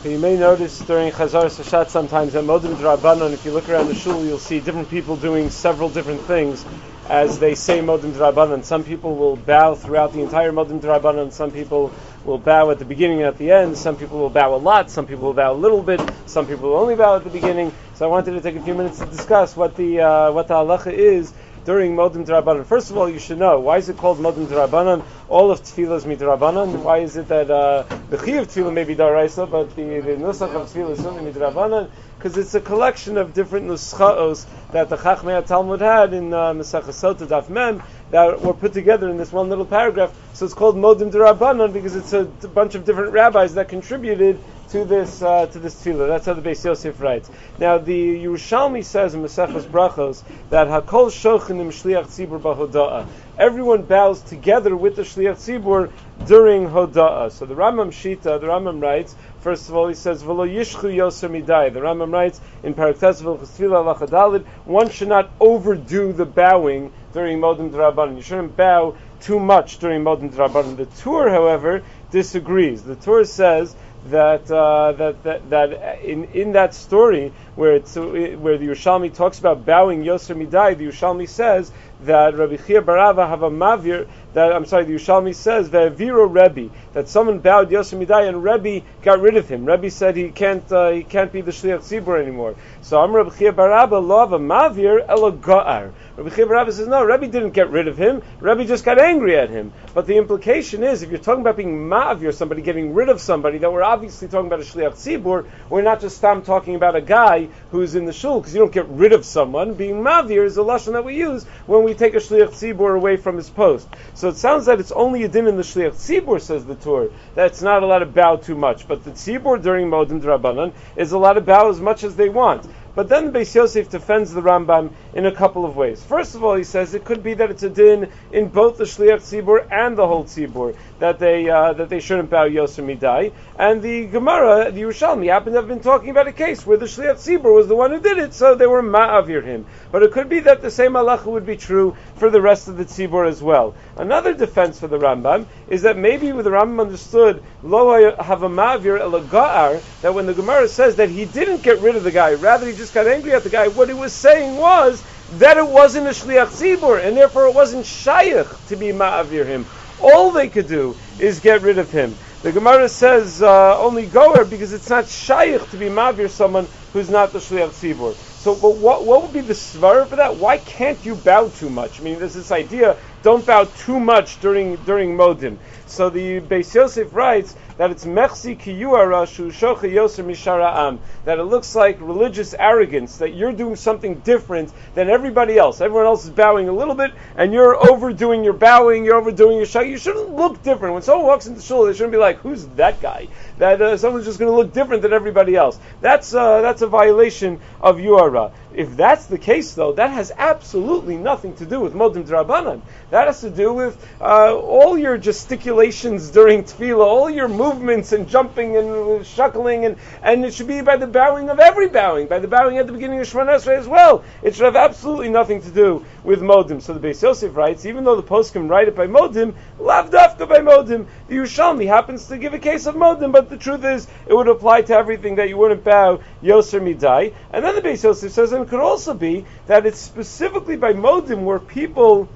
So you may notice during Chazaras Hashatz sometimes at Modim Drabanan, if you look around the shul, you'll see different people doing several different things as they say Modim Drabanan. Some people will bow throughout the entire Modim Drabanan, some people will bow at the beginning and at the end, some people will bow a lot, some people will bow a little bit, some people will only bow at the beginning. So I wanted to take a few minutes to discuss what the, uh, what the halacha is during Modim Drabanan. First of all, you should know why is it called Modim Drabanan? All of Tefillah is Midrabanan. Why is it that uh, the Chi of Tefillah may be Daraisa, but the, the Nusach of Tefillah is only Midrabanan? Because it's a collection of different Nuschaos that the Chachmei Talmud had in uh, Sota Daf Mem that were put together in this one little paragraph. So it's called Modim Drabanan because it's a bunch of different rabbis that contributed to this uh, to this tefillah. That's how the Beis Yosef writes. Now the Yerushalmi says in Maseches Brachos that Hakol Shochanim Shliach Tzibur Bahoda'ah. Everyone bows together with the Shliach Tzibur during Hoda'a. So the Rambam Shita, the Rambam writes. First of all, he says V'lo Yishchu Yoser Midai. The Rambam writes in Paraktes Tefillah one should not overdo the bowing during Modim Drabanan. You shouldn't bow too much during Modim Drabanan. The Tur, however, disagrees. The Tur says that, uh, that, that, that in, in that story where, it's, where the Yerushalmi talks about bowing Yoser Midai, the Yerushalmi says that Rabbi Chia Barava have a mavir, that, I'm sorry, the Yerushalmi says, Ve'eviro Rebbe, that someone bowed Yoser Midai and Rebbe got rid of him. Rebbe said he can't, uh, he can't be the Shliach Tzibur anymore. So I'm Rabbi Chia Barava, lo of a mavir, elo go'ar. Rabbi Chia says, no, Rebbe didn't get rid of him, Rebbe just got angry at him. But the implication is, if you're talking about being mavir, somebody getting rid of somebody, that we're obviously talking about a Shliach Tzibur, we're not just talking about a guy who's in the shul, because you don't get rid of someone. Being mavir is a lashon that we use when we take a Shliach Tzibur away from his post. So it sounds that it's only a din in the Shliach Tzibur, says the Tur, that's not allowed to bow too much. But the Tzibur during Modim Drabanan is allowed to bow as much as they want. But then Beis Yosef defends the Rambam in a couple of ways. First of all, he says it could be that it's a din in both the Shliach Tzibur and the whole Tzibur that they uh, that they shouldn't bow Yoser Midai. And the Gemara, the Yerushalmi, happened to have been talking about a case where the Shliach Tzibur was the one who did it, so they were ma'avir him. But it could be that the same halacha would be true for the rest of the Tzibur as well. Another defense for the Rambam is that maybe the Rambam understood lo ma'avir elaga'ar that when the Gemara says that he didn't get rid of the guy, rather he just got angry at the guy. What he was saying was that it wasn't a shliach tzibur, and therefore it wasn't shaykh to be ma'avir him. All they could do is get rid of him. The Gemara says uh, only goer because it's not shaykh to be ma'avir someone who's not the shliach tzibur. So, but what, what would be the svara for that? Why can't you bow too much? I mean, there's this idea: don't bow too much during during modim. So the Beis Yosef writes that it's mechsi kiyuara shocha yoser mishara'am. That it looks like religious arrogance, that you're doing something different than everybody else. Everyone else is bowing a little bit, and you're overdoing your bowing, you're overdoing your shah. You shouldn't look different. When someone walks into shul, they shouldn't be like, who's that guy? That uh, someone's just going to look different than everybody else. That's, uh, that's a violation of yuara. If that's the case, though, that has absolutely nothing to do with modim drabanan. That has to do with uh, all your gesticulations during tefillah, all your movements and jumping and shuckling, and, and it should be by the bowing of every bowing, by the bowing at the beginning of Shemon Esrei as well. It should have absolutely nothing to do with modim. So the Beis Yosef writes, even though the poskim write it by modim, lavdafka by modim, the Yerushalmi happens to give a case of modim, but the truth is, it would apply to everything that you wouldn't bow yoser midai. And then the Beis Yosef says, and it could also be that it's specifically by modim where people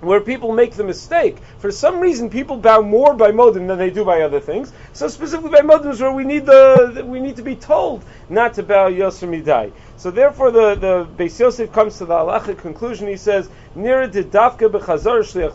where people make the mistake. For some reason, people bow more by modim than they do by other things. So specifically by modim is where we need the we need to be told not to bow yoser midai. So therefore, the the Beis Yosef comes to the halachic conclusion. He says, "Nira bechazar shliach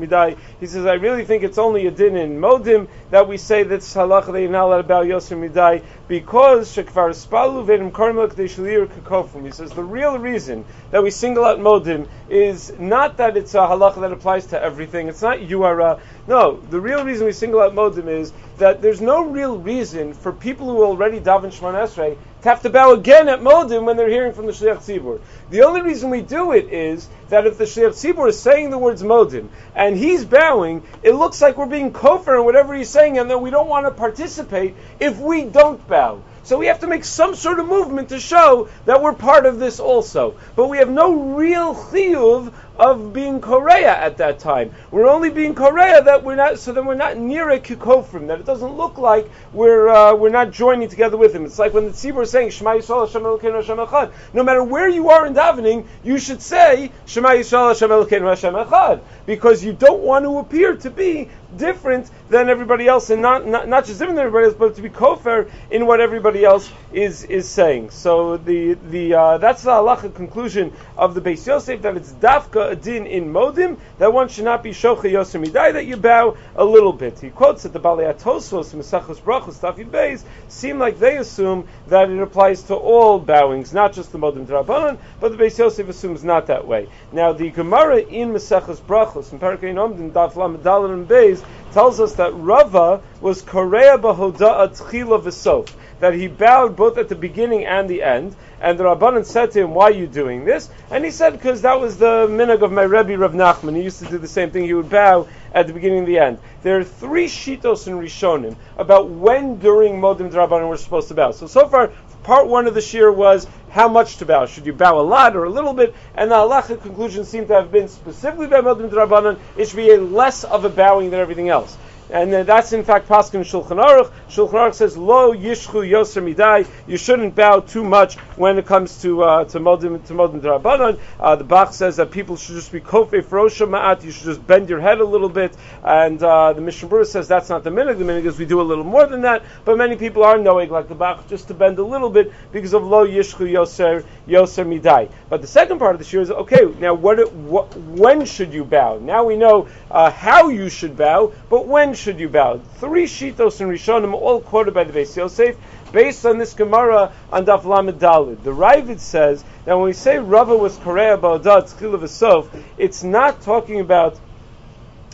midai." He says, "I really think it's only a din in modim that we say that halacha they not allowed bow yoser midai because shekvar spalu vedim karmak de shlir kakofum." He says the real reason that we single out modim is not that it's a halacha that applies to everything. It's not yuara. No, the real reason we single out modim is that there's no real reason for people who already daven Shemon Esrei have to bow again at Modim when they're hearing from the Shliach Tzibur. The only reason we do it is that if the Shliach Tzibur is saying the words Modim and he's bowing, it looks like we're being kofar in whatever he's saying and that we don't want to participate if we don't bow. So we have to make some sort of movement to show that we're part of this also. But we have no real chiyuv of being Korea at that time. We're only being Korea that we're not, so then we're not near a kikofrim, that it doesn't look like we're, uh, we're not joining together with him. It's like when the tzibur is saying, Shema Yisrael Hashem Elokeinu Hashem Echad. No matter where you are in davening, you should say, Shema Yisrael Hashem Elokeinu Hashem Echad. Because you don't want to appear to be different than everybody else, and not, not, not just different than everybody else, but to be kofar in what everybody else is, is saying. So the, the, uh, that's the halacha conclusion of the Beis Yosef, that it's dafka a din in modim, that one should not be shocha yoser midai, that you bow a little bit. He quotes that the Balei Atosos, Maseches Brachos, Tafid Beis, seem like they assume that it applies to all bowings, not just the modim drabanan, but the Beis Yosef assumes not that way. Now the Gemara in Maseches Brachos, in Parakei Nomdim, Daf Lamed Beis, tells us that Rava was Korea Bahoda Tchila V'Sof, that he bowed both at the beginning and the end. And the Rabbanan said to him, "Why are you doing this?" And he said, "Because that was the minhag of my Rebbe Rav Nachman. He used to do the same thing. He would bow at the beginning and the end." There are three shitos in Rishonim about when during Modim Drabanan we're supposed to bow. So so far, part one of the shir was how much to bow. Should you bow a lot or a little bit? And the halacha conclusion seemed to have been specifically by Modim Drabanan, it should be a less of a bowing than everything else. And uh, that's in fact Paskin Shulchan Aruch. Shulchan Aruch says, Lo yishchu yoser midai. You shouldn't bow too much when it comes to uh, to modim to modim drabanan. Uh, the Bach says that people should just be kofe frosha ma'at. You should just bend your head a little bit. And uh, the Mishnah Berurah says that's not the minhag. The minhag is we do a little more than that. But many people are knowing, like the Bach, just to bend a little bit because of lo yishchu yoser yoser midai. But the second part of the shir is okay. Now, what, what when should you bow? Now we know uh, how you should bow, but when should you bow? Three shitos and rishonim, all quoted by the Beis Yosef, based on this Gemara on Daf Lamed Dalid. The Ravid says that when we say Rava was Korea Ba'adat Tzchil it's not talking about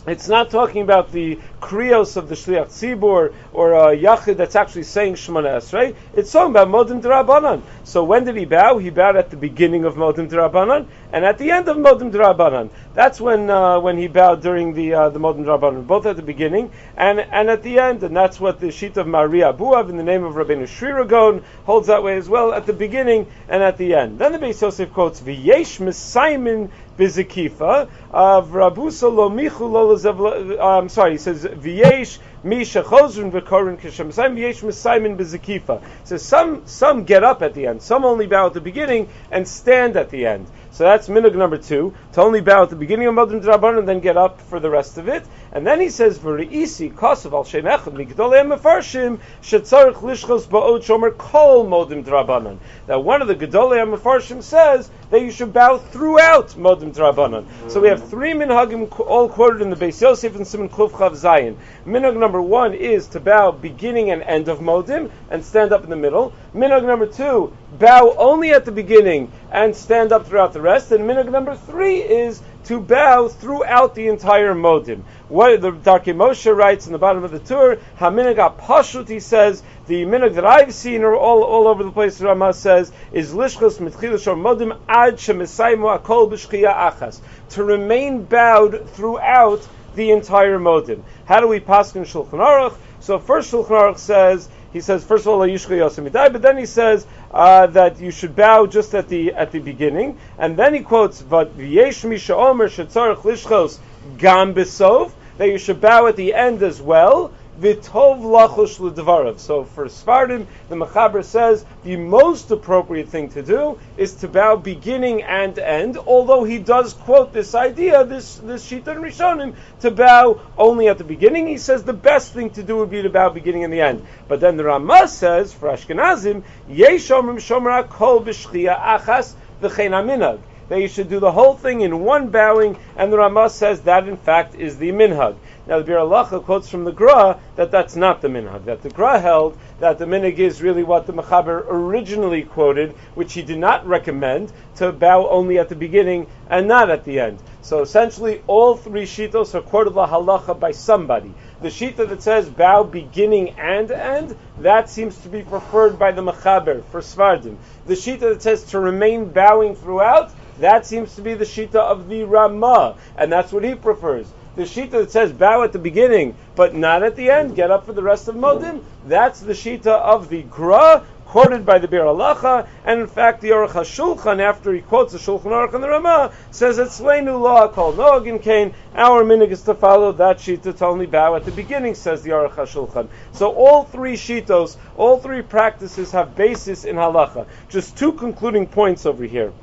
it's not talking about the krios of the shliach tzibur or a yachid that's actually saying Shemona Esrei. It's talking about modim derabanan. So when did he bow? He bowed at the beginning of modim derabanan and at the end of modim derabanan. That's when uh, when he bowed during the uh, the modim derabanan, both at the beginning and and at the end. And that's what the sheet of Maria Abuav in the name of Rabbeinu Shriragon holds that way as well at the beginning and at the end. Then the Beis Yosef quotes V'yesh Mesaimin bizakifa of Rabusa lo michu I'm sorry, he says v'yesh misha chozrun v'korin kishem v'yesh misaimin bizakifa. So some some get up at the end, some only bow at the beginning and stand at the end. So that's minhag number two, to only bow at the beginning of Modim Drabanan and then get up for the rest of it. And then he says, V're'isi kosav al shem echad mefarshim shetzarich lishchos ba'od shomer kol Modim Drabanan. That one of the Gedolei mefarshim says that you should bow throughout Modim Drabanan. So we have three minhagim all quoted in the Beis Yosef and Siman Kuf Zayin. Minhag number one is to bow beginning and end of Modim and stand up in the middle. Minhag number two, bow only at the beginning and stand up throughout the rest. And minhag number three is to bow throughout the entire modim. What the Darkei Moshe writes in the bottom of the Tur, Haminag Pashut, he says, the minhag that I've seen or all, all over the place, Rama says, is Lishchos Mitchilish Modim Ad Shemesaimu Akol B'Shchia Achas. To remain bowed throughout the entire modim. How do we pass in Shulchan Aruch? So first Shulchan Aruch says, he says first of all but then he says uh, that you should bow just at the at the beginning, and then he quotes v'yesh misha omer shetzarich lishchos gam besov that you should bow at the end as well. Vitov lachush l'dvarav. So for Sfardim, the Mechaber says the most appropriate thing to do is to bow beginning and end. Although he does quote this idea, this this Shita and Rishonim, to bow only at the beginning. He says the best thing to do would be to bow beginning and the end. But then the Ramah says for Ashkenazim, Yeshomrim Shomer Kol B'Shchia Achas V'Chein Aminag that you should do the whole thing in one bowing, and the Ramah says that in fact is the minhag. Now the Biur Halacha quotes from the Gra that that's not the minhag. That the Gra held that the minhag is really what the Mechaber originally quoted, which he did not recommend to bow only at the beginning and not at the end. So essentially, all three shitos are quoted la halacha by somebody. The shita that says bow beginning and end, that seems to be preferred by the Mechaber for Sfardim. The shita that says to remain bowing throughout, that seems to be the shita of the Ramah, and that's what he prefers the shita that says bow at the beginning but not at the end, get up for the rest of modim, that's the shita of the gra quoted by the Biur Halacha, and in fact the Aruch HaShulchan, after he quotes the Shulchan Aruch and the Ramah, says it's Leinu Law called Noagin Kane. Our minhag is to follow that shita to only bow at the beginning, says the Aruch HaShulchan. So all three shitos, all three practices have basis in halacha. Just two concluding points over here.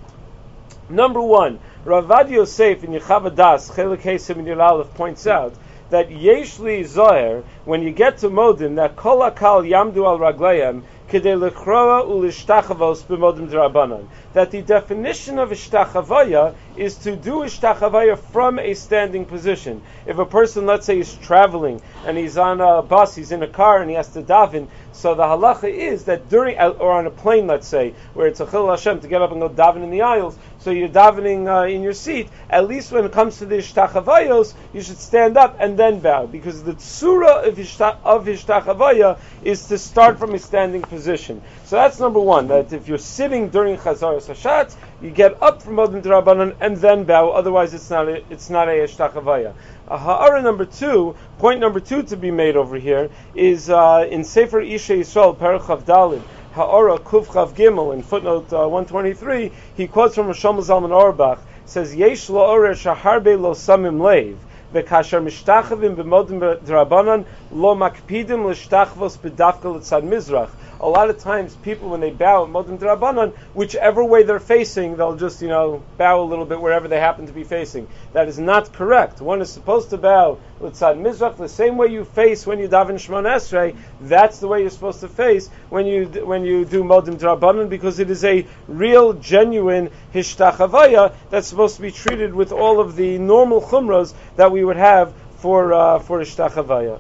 Number one, Ravad Yosef in Yechavadas, Chelik Hesim in Aleph points out that Yeshli Zoher, when you get to Modim, that Kol Yamdu al Raglayim, that the definition of ishtachavaya is to do ishtachavaya from a standing position. If a person, let's say, is traveling and he's on a bus, he's in a car, and he has to daven, so the halacha is that during, or on a plane, let's say, where it's a chil Hashem to get up and go daven in the aisles, so you're davening uh, in your seat, at least when it comes to the ishtachavayos, you should stand up and then bow, because the tsura of, ishtach, of ishtachavaya is to start from a standing position. So that's number one, that if you're sitting during Chazaras Hashatz, you get up from Modim Drabanan and then bow, otherwise it's not a, it's not a ishtachavaya. Ha'ara number two, point number two to be made over here, is uh, in Sefer Isha Yisrael, Parachav Dalid, Ha'ara Kufchav Gimel in footnote uh, 123, he quotes from Rosh Zalman Auerbach, says, Yesh lo'ore shaharbe lo samim leiv, וכאשר משתחווים במודים דרבנן לא מקפידים להשתחווס בדווקא לצד מזרח a lot of times people when they bow at Modim Drabanan, whichever way they're facing, they'll just, you know, bow a little bit wherever they happen to be facing. That is not correct. One is supposed to bow Litzad Mizrach the same way you face when you daven Shemon Esrei. That's the way you're supposed to face when you when you do Modim Drabanan because it is a real, genuine Hishtachavaya that's supposed to be treated with all of the normal chumras that we would have for uh, for Hishtachavaya.